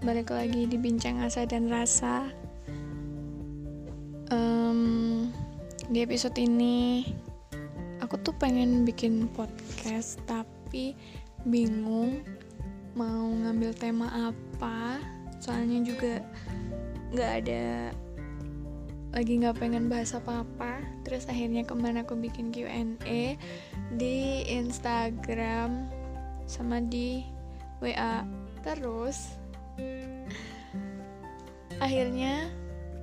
Balik lagi di Bincang Asa dan Rasa. Um, Di episode ini, aku tuh pengen bikin podcast Tapi bingung mau ngambil tema apa. Soalnya juga gak ada lagi nggak pengen bahas apa-apa. Terus akhirnya ke mana aku bikin Q&A di Instagram sama di WA terus akhirnya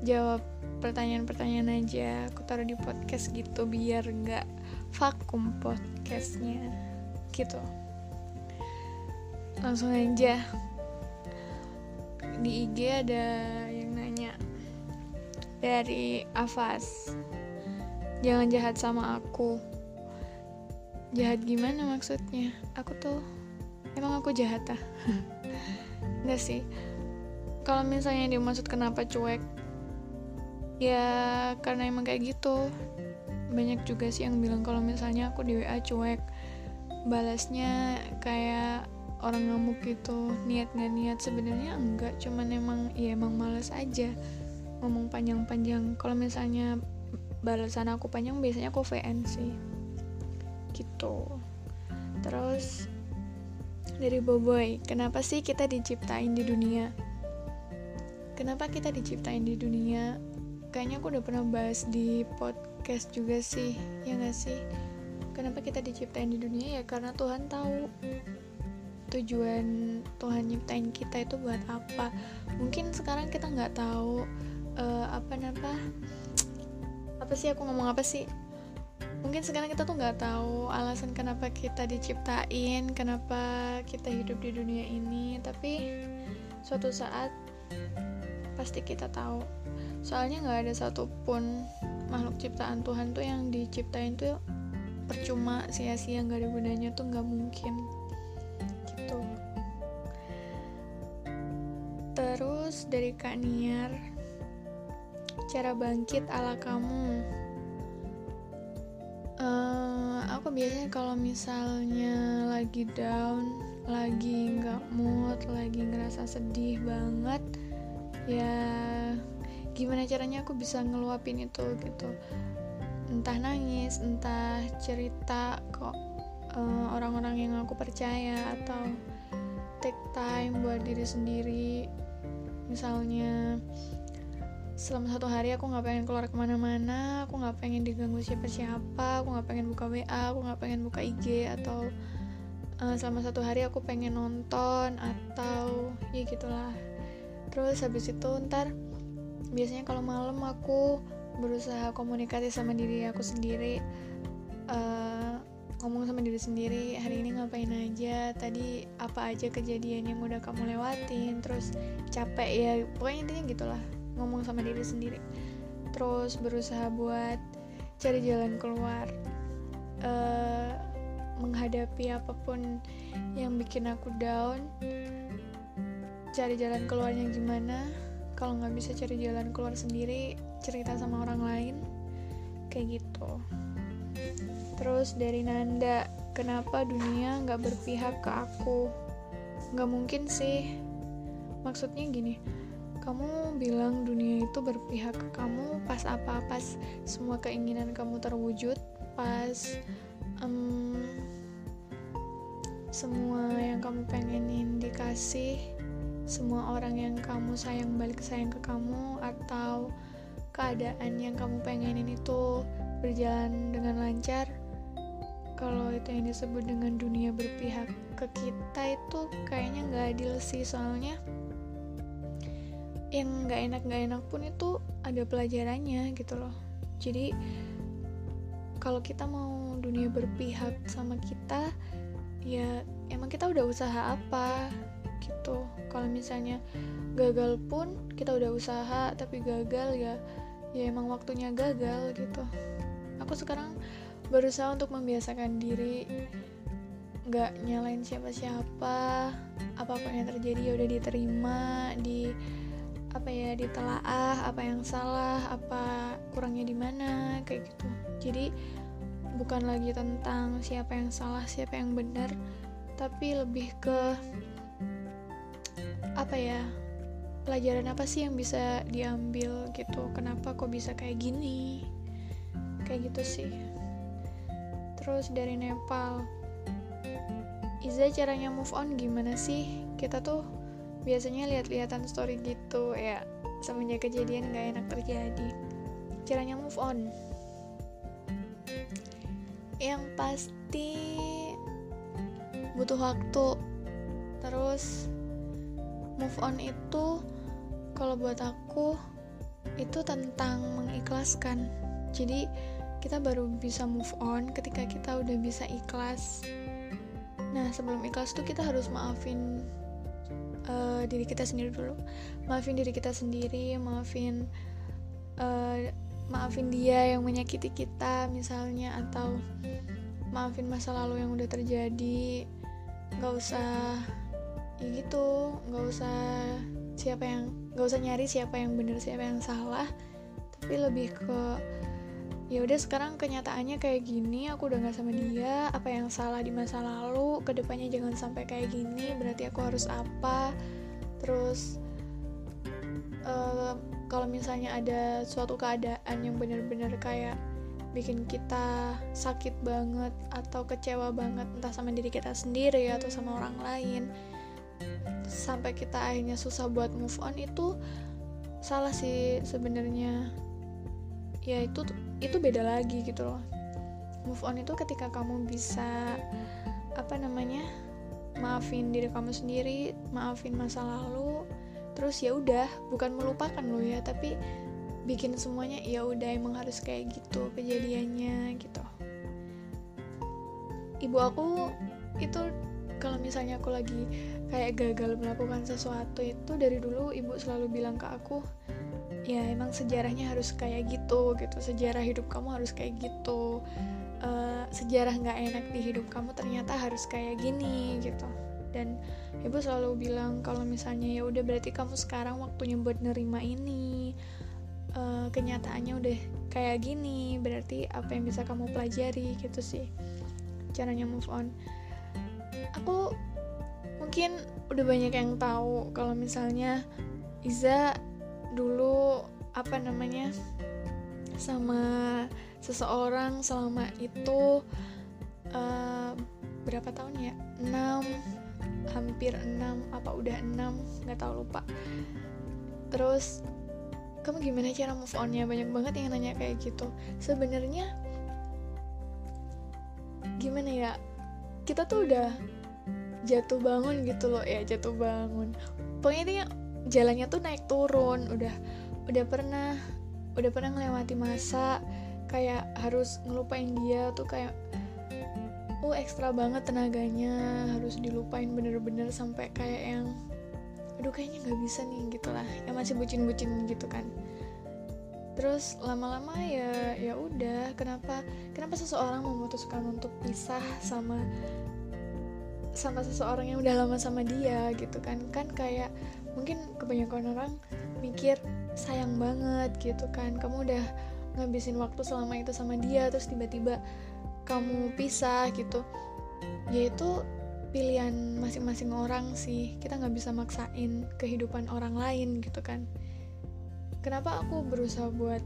jawab pertanyaan-pertanyaan aja. Aku taruh di podcast gitu biar nggak vakum podcastnya. Gitu. Langsung aja. Di IG ada yang nanya dari Avas. Jangan jahat sama aku. Jahat gimana maksudnya? Aku tuh emang aku jahat ah enggak sih. Kalau misalnya dia maksud kenapa cuek ya karena emang kayak gitu. Banyak juga sih yang bilang kalau misalnya aku di WA cuek balasnya kayak orang ngamuk gitu. Niat nggak niat sebenarnya enggak cuman emang ya emang males aja ngomong panjang-panjang. Kalau misalnya balasan aku panjang biasanya aku VN sih. Gitu. Terus dari Boboy kenapa sih kita diciptain di dunia? Kenapa kita diciptain di dunia? Kayaknya aku udah pernah bahas di podcast juga sih ya gak sih? Kenapa kita diciptain di dunia? Ya karena Tuhan tahu. Tujuan Tuhan nyiptain kita itu buat apa? Mungkin sekarang kita nggak tahu uh, apa nama apa sih aku ngomong apa sih mungkin sekarang kita tuh nggak tahu alasan kenapa kita diciptain kenapa kita hidup di dunia ini tapi suatu saat pasti kita tahu. Soalnya nggak ada satupun makhluk ciptaan Tuhan tuh yang diciptain tuh percuma sia-sia nggak ada gunanya tuh nggak mungkin. Gitu. Terus dari Kak Niar cara bangkit ala kamu uh, aku biasanya kalau misalnya lagi down lagi nggak mood lagi ngerasa sedih banget ya gimana caranya aku bisa ngeluapin itu gitu? Entah nangis entah cerita kok uh, orang-orang yang aku percaya atau take time buat diri sendiri. Misalnya selama satu hari aku nggak pengen keluar ke mana-mana aku nggak pengen diganggu siapa-siapa aku nggak pengen buka WA aku nggak pengen buka IG atau uh, selama satu hari aku pengen nonton atau ya gitulah. Terus habis itu ntar biasanya kalau malam aku berusaha komunikasi sama diri aku sendiri uh, ngomong sama diri sendiri hari ini ngapain aja? Tadi apa aja kejadian yang udah kamu lewatin? Terus capek ya? Pokoknya intinya gitulah ngomong sama diri sendiri. Terus berusaha buat cari jalan keluar uh, menghadapi apa pun yang bikin aku down. Cari jalan keluarnya gimana kalau nggak bisa cari jalan keluar sendiri cerita sama orang lain kayak gitu. Terus dari Nanda kenapa dunia nggak berpihak ke aku? Nggak mungkin sih. Maksudnya gini kamu bilang dunia itu berpihak ke kamu pas apa pas semua keinginan kamu terwujud pas um, semua yang kamu pengenin dikasih semua orang yang kamu sayang balik sayang ke kamu atau keadaan yang kamu pengenin itu berjalan dengan lancar kalau itu yang disebut dengan dunia berpihak ke kita itu kayaknya nggak adil sih soalnya yang nggak enak nggak enak pun itu ada pelajarannya gitu loh. Jadi kalau kita mau dunia berpihak sama kita ya emang kita udah usaha apa gitu. Kalau misalnya gagal pun kita udah usaha tapi gagal ya ya emang waktunya gagal gitu. Aku sekarang berusaha untuk membiasakan diri nggak nyalain siapa-siapa apa pun yang terjadi ya udah diterima di apa ya ditelaah apa yang salah apa kurangnya di mana kayak gitu. Jadi bukan lagi tentang siapa yang salah siapa yang benar tapi lebih ke apa ya pelajaran apa sih yang bisa diambil gitu? Kenapa kok bisa kayak gini? Kayak gitu sih. Terus dari Nepal Iza caranya move on gimana sih? Kita tuh biasanya lihat-lihatan story gitu ya semenjak kejadian gak enak terjadi. Caranya move on. Yang pasti butuh waktu. Terus move on itu kalau buat aku itu tentang mengikhlaskan. Jadi kita baru bisa move on ketika kita udah bisa ikhlas. Nah sebelum ikhlas tuh kita harus maafin uh, diri kita sendiri dulu. Maafin diri kita sendiri maafin uh, maafin dia yang menyakiti kita misalnya atau maafin masa lalu yang udah terjadi. Nggak usah ya gitu. Nggak usah siapa yang nggak usah nyari siapa yang benar siapa yang salah. Tapi lebih ke ya udah sekarang kenyataannya kayak gini aku udah nggak sama dia. Apa yang salah di masa lalu ke depannya jangan sampai kayak gini berarti aku harus apa? Terus uh, kalau misalnya ada suatu keadaan yang benar-benar kayak bikin kita sakit banget atau kecewa banget entah sama diri kita sendiri atau sama orang lain sampai kita akhirnya susah buat move on itu salah sih sebenarnya ya itu itu beda lagi gitu loh. Move on itu ketika kamu bisa apa namanya maafin diri kamu sendiri maafin masa lalu terus ya udah bukan melupakan lo ya tapi bikin semuanya ya udah emang harus kayak gitu kejadiannya gitu. Ibu aku itu kalau misalnya aku lagi kayak gagal melakukan sesuatu itu dari dulu ibu selalu bilang ke aku ya emang sejarahnya harus kayak gitu gitu. Sejarah hidup kamu harus kayak gitu. Uh, sejarah nggak enak di hidup kamu ternyata harus kayak gini gitu. Dan ibu selalu bilang kalau misalnya ya udah berarti kamu sekarang waktunya buat nerima ini. Uh, kenyataannya udah kayak gini. Berarti apa yang bisa kamu pelajari gitu sih. Caranya move on. Aku mungkin udah banyak yang tahu kalau misalnya Iza dulu apa namanya sama seseorang selama itu uh, berapa tahun ya? 6 hampir 6 apa udah 6 nggak tahu lupa. Terus kamu gimana cara move onnya? Banyak banget yang nanya kayak gitu. Sebenarnya gimana ya? Kita tuh udah jatuh bangun gitu loh ya jatuh bangun. Pokoknya jalannya tuh naik turun. Udah udah pernah udah pernah melewati masa kayak harus ngelupain dia tuh kayak oh ekstra banget tenaganya harus dilupain bener-bener sampai kayak yang aduh kayaknya nggak bisa nih gitulah. Yang masih bucin-bucin gitu kan. Terus lama-lama ya ya udah kenapa kenapa seseorang memutuskan untuk pisah sama sama seseorang yang udah lama sama dia gitu kan. Kan kayak mungkin kebanyakan orang mikir sayang banget gitu kan. Kamu udah ngabisin waktu selama itu sama dia terus tiba-tiba kamu pisah gitu. Yaitu pilihan masing-masing orang sih. Kita nggak bisa maksain kehidupan orang lain gitu kan. Kenapa aku berusaha buat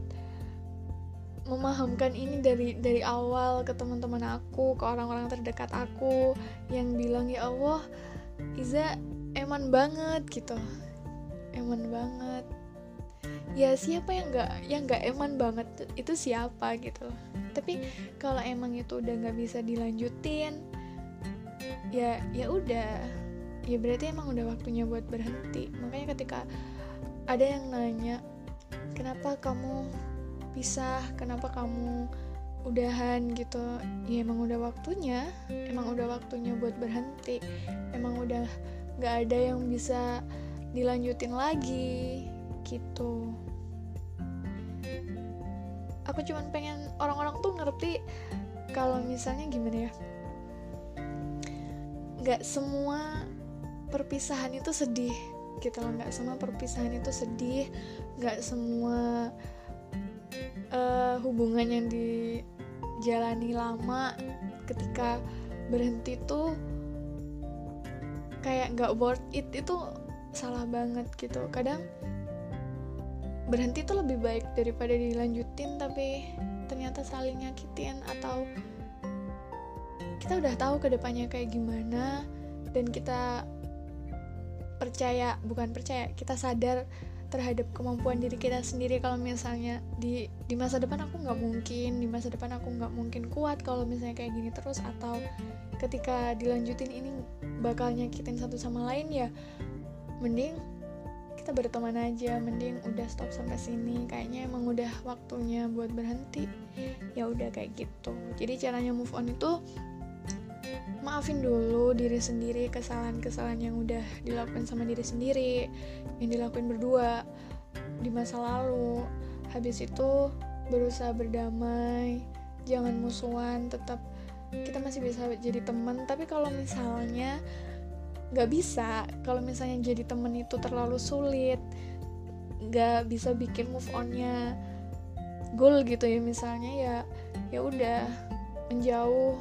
memahamkan ini dari dari awal ke teman-teman aku ke orang-orang terdekat aku yang bilang ya Allah Iza eman banget gitu. Eman banget. Ya siapa yang nggak yang nggak eman banget itu siapa? gitu. Tapi kalau emang itu udah nggak bisa dilanjutin ya ya udah. Ya berarti emang udah waktunya buat berhenti. Makanya ketika ada yang nanya kenapa kamu pisah kenapa kamu udahan gitu? Ya emang udah waktunya emang udah waktunya buat berhenti. Emang udah nggak ada yang bisa dilanjutin lagi gitu. Aku cuman pengen orang-orang tuh ngerti kalau misalnya gimana ya nggak semua perpisahan itu sedih gitu nggak semua perpisahan itu sedih nggak semua uh, hubungan yang dijalani lama ketika berhenti tuh kayak nggak worth it. Itu salah banget gitu. Kadang berhenti tuh lebih baik daripada dilanjutin tapi ternyata saling nyakitin atau kita udah tahu ke depannya kayak gimana dan kita percaya bukan percaya kita sadar terhadap kemampuan diri kita sendiri. Kalau misalnya di di masa depan aku nggak mungkin di masa depan aku nggak mungkin kuat kalau misalnya kayak gini terus atau ketika dilanjutin ini bakal nyakitin satu sama lain ya mending kita berteman aja mending udah stop sampai sini. Kayaknya emang udah waktunya buat berhenti. Ya udah kayak gitu. Jadi caranya move on itu maafin dulu diri sendiri kesalahan-kesalahan yang udah dilakukan sama diri sendiri yang dilakuin berdua di masa lalu. Habis itu berusaha berdamai jangan musuhan tetap kita masih bisa jadi teman. Tapi kalau misalnya nggak bisa kalau misalnya jadi temen itu terlalu sulit nggak bisa bikin move onnya goal gitu ya misalnya ya ya udah menjauh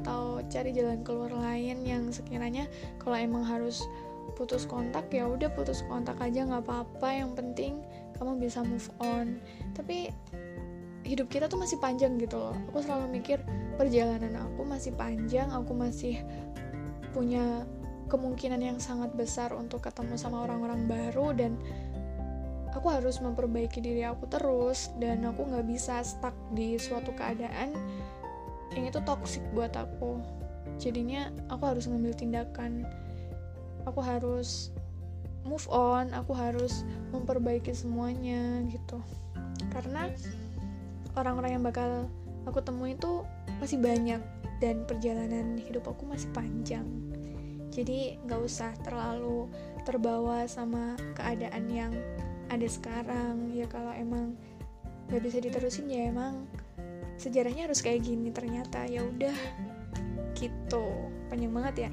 atau cari jalan keluar lain yang sekiranya kalau emang harus putus kontak ya udah putus kontak aja nggak apa-apa. Yang penting kamu bisa move on. Tapi hidup kita tuh masih panjang gitu loh. Aku selalu mikir perjalanan aku masih panjang aku masih punya kemungkinan yang sangat besar untuk ketemu sama orang-orang baru dan aku harus memperbaiki diri aku terus dan aku nggak bisa stuck di suatu keadaan yang itu toxic buat aku. Jadinya aku harus ngambil tindakan. Aku harus move on aku harus memperbaiki semuanya gitu. Karena orang-orang yang bakal aku temui itu masih banyak dan perjalanan hidup aku masih panjang. Jadi nggak usah terlalu terbawa sama keadaan yang ada sekarang. Ya kalau emang nggak bisa diterusin ya emang sejarahnya harus kayak gini ternyata. Ya udah gitu. Panjang banget ya.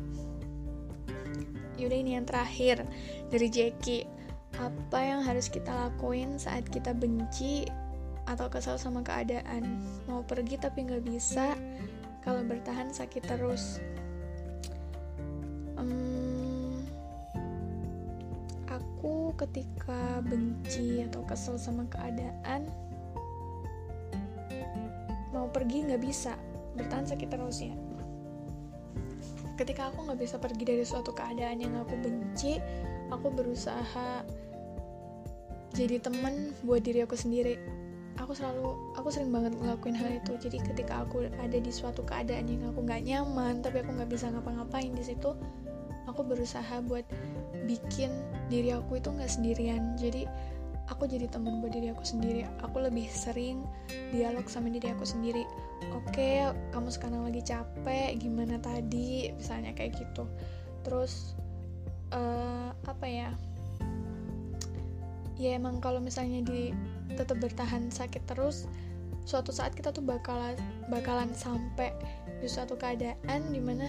Yaudah ini yang terakhir dari Jackie. Apa yang harus kita lakuin saat kita benci atau kesal sama keadaan? Mau pergi tapi nggak bisa kalau bertahan sakit terus. Um, aku ketika benci atau kesel sama keadaan pergi nggak bisa bertahan sakit ya ketika aku nggak bisa pergi dari suatu keadaan yang aku benci aku berusaha jadi temen buat diri aku sendiri. Aku selalu aku sering banget ngelakuin hal itu. Jadi ketika aku ada di suatu keadaan yang aku nggak nyaman tapi aku nggak bisa ngapa-ngapain di situ aku berusaha buat bikin diri aku itu nggak sendirian. Jadi aku jadi teman buat diri aku sendiri. Aku lebih sering dialog sama diri aku sendiri. Oke kamu sekarang lagi capek gimana tadi? Misalnya kayak gitu. Terus uh, apa ya? Ya emang kalau misalnya di tetap bertahan sakit terus suatu saat kita tuh bakalan bakalan sampai di suatu keadaan di mana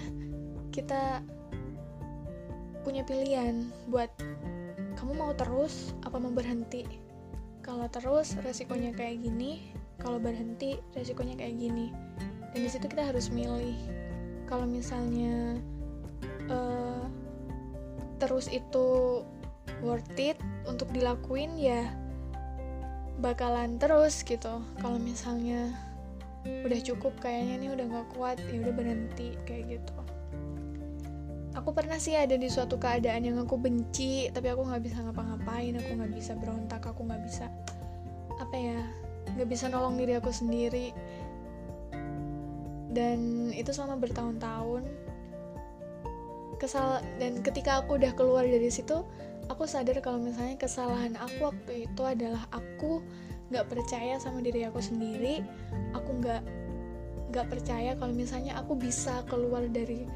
kita punya pilihan buat kamu mau terus apa mau berhenti? Kalau terus resikonya kayak gini kalau berhenti resikonya kayak gini. Dan di situ kita harus milih. Kalau misalnya uh, terus itu worth it untuk dilakuin ya bakalan terus gitu. Kalau misalnya udah cukup kayaknya ini udah gak kuat ya udah berhenti kayak gitu aku pernah sih ada di suatu keadaan yang aku benci tapi aku nggak bisa ngapa-ngapain aku nggak bisa berontak aku nggak bisa apa ya nggak bisa nolong diri aku sendiri. Dan itu selama bertahun-tahun. Kesal dan ketika aku udah keluar dari situ aku sadar kalau misalnya kesalahan aku waktu itu adalah aku nggak percaya sama diri aku sendiri. Aku nggak nggak percaya kalau misalnya aku bisa keluar dari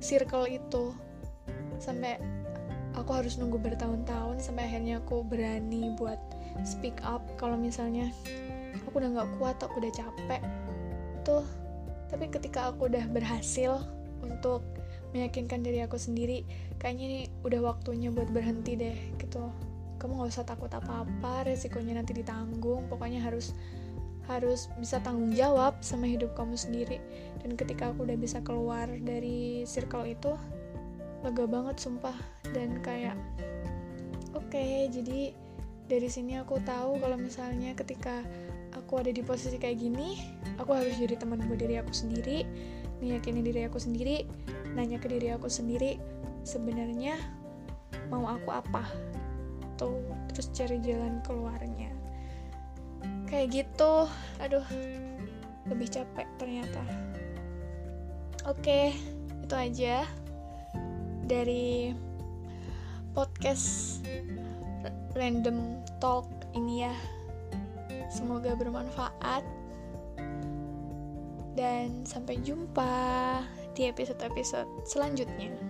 circle itu. Sampai aku harus nunggu bertahun-tahun sampai akhirnya aku berani buat speak up. Kalau misalnya aku udah nggak kuat aku udah capek tuh. Tapi ketika aku udah berhasil untuk meyakinkan diri aku sendiri kayaknya ini udah waktunya buat berhenti deh gitu. Kamu nggak usah takut apa-apa resikonya nanti ditanggung. Pokoknya harus harus bisa tanggung jawab sama hidup kamu sendiri. Dan ketika aku udah bisa keluar dari circle itu lega banget sumpah. Dan kayak oke okay, jadi dari sini aku tahu kalau misalnya ketika aku ada di posisi kayak gini aku harus jadi teman buat diri aku sendiri meyakini diri aku sendiri nanya ke diri aku sendiri sebenarnya mau aku apa? Tuh terus cari jalan keluarnya kayak gitu. Aduh lebih capek ternyata. Oke itu aja dari podcast random talk ini ya. Semoga bermanfaat. Dan sampai jumpa di episode-episode selanjutnya.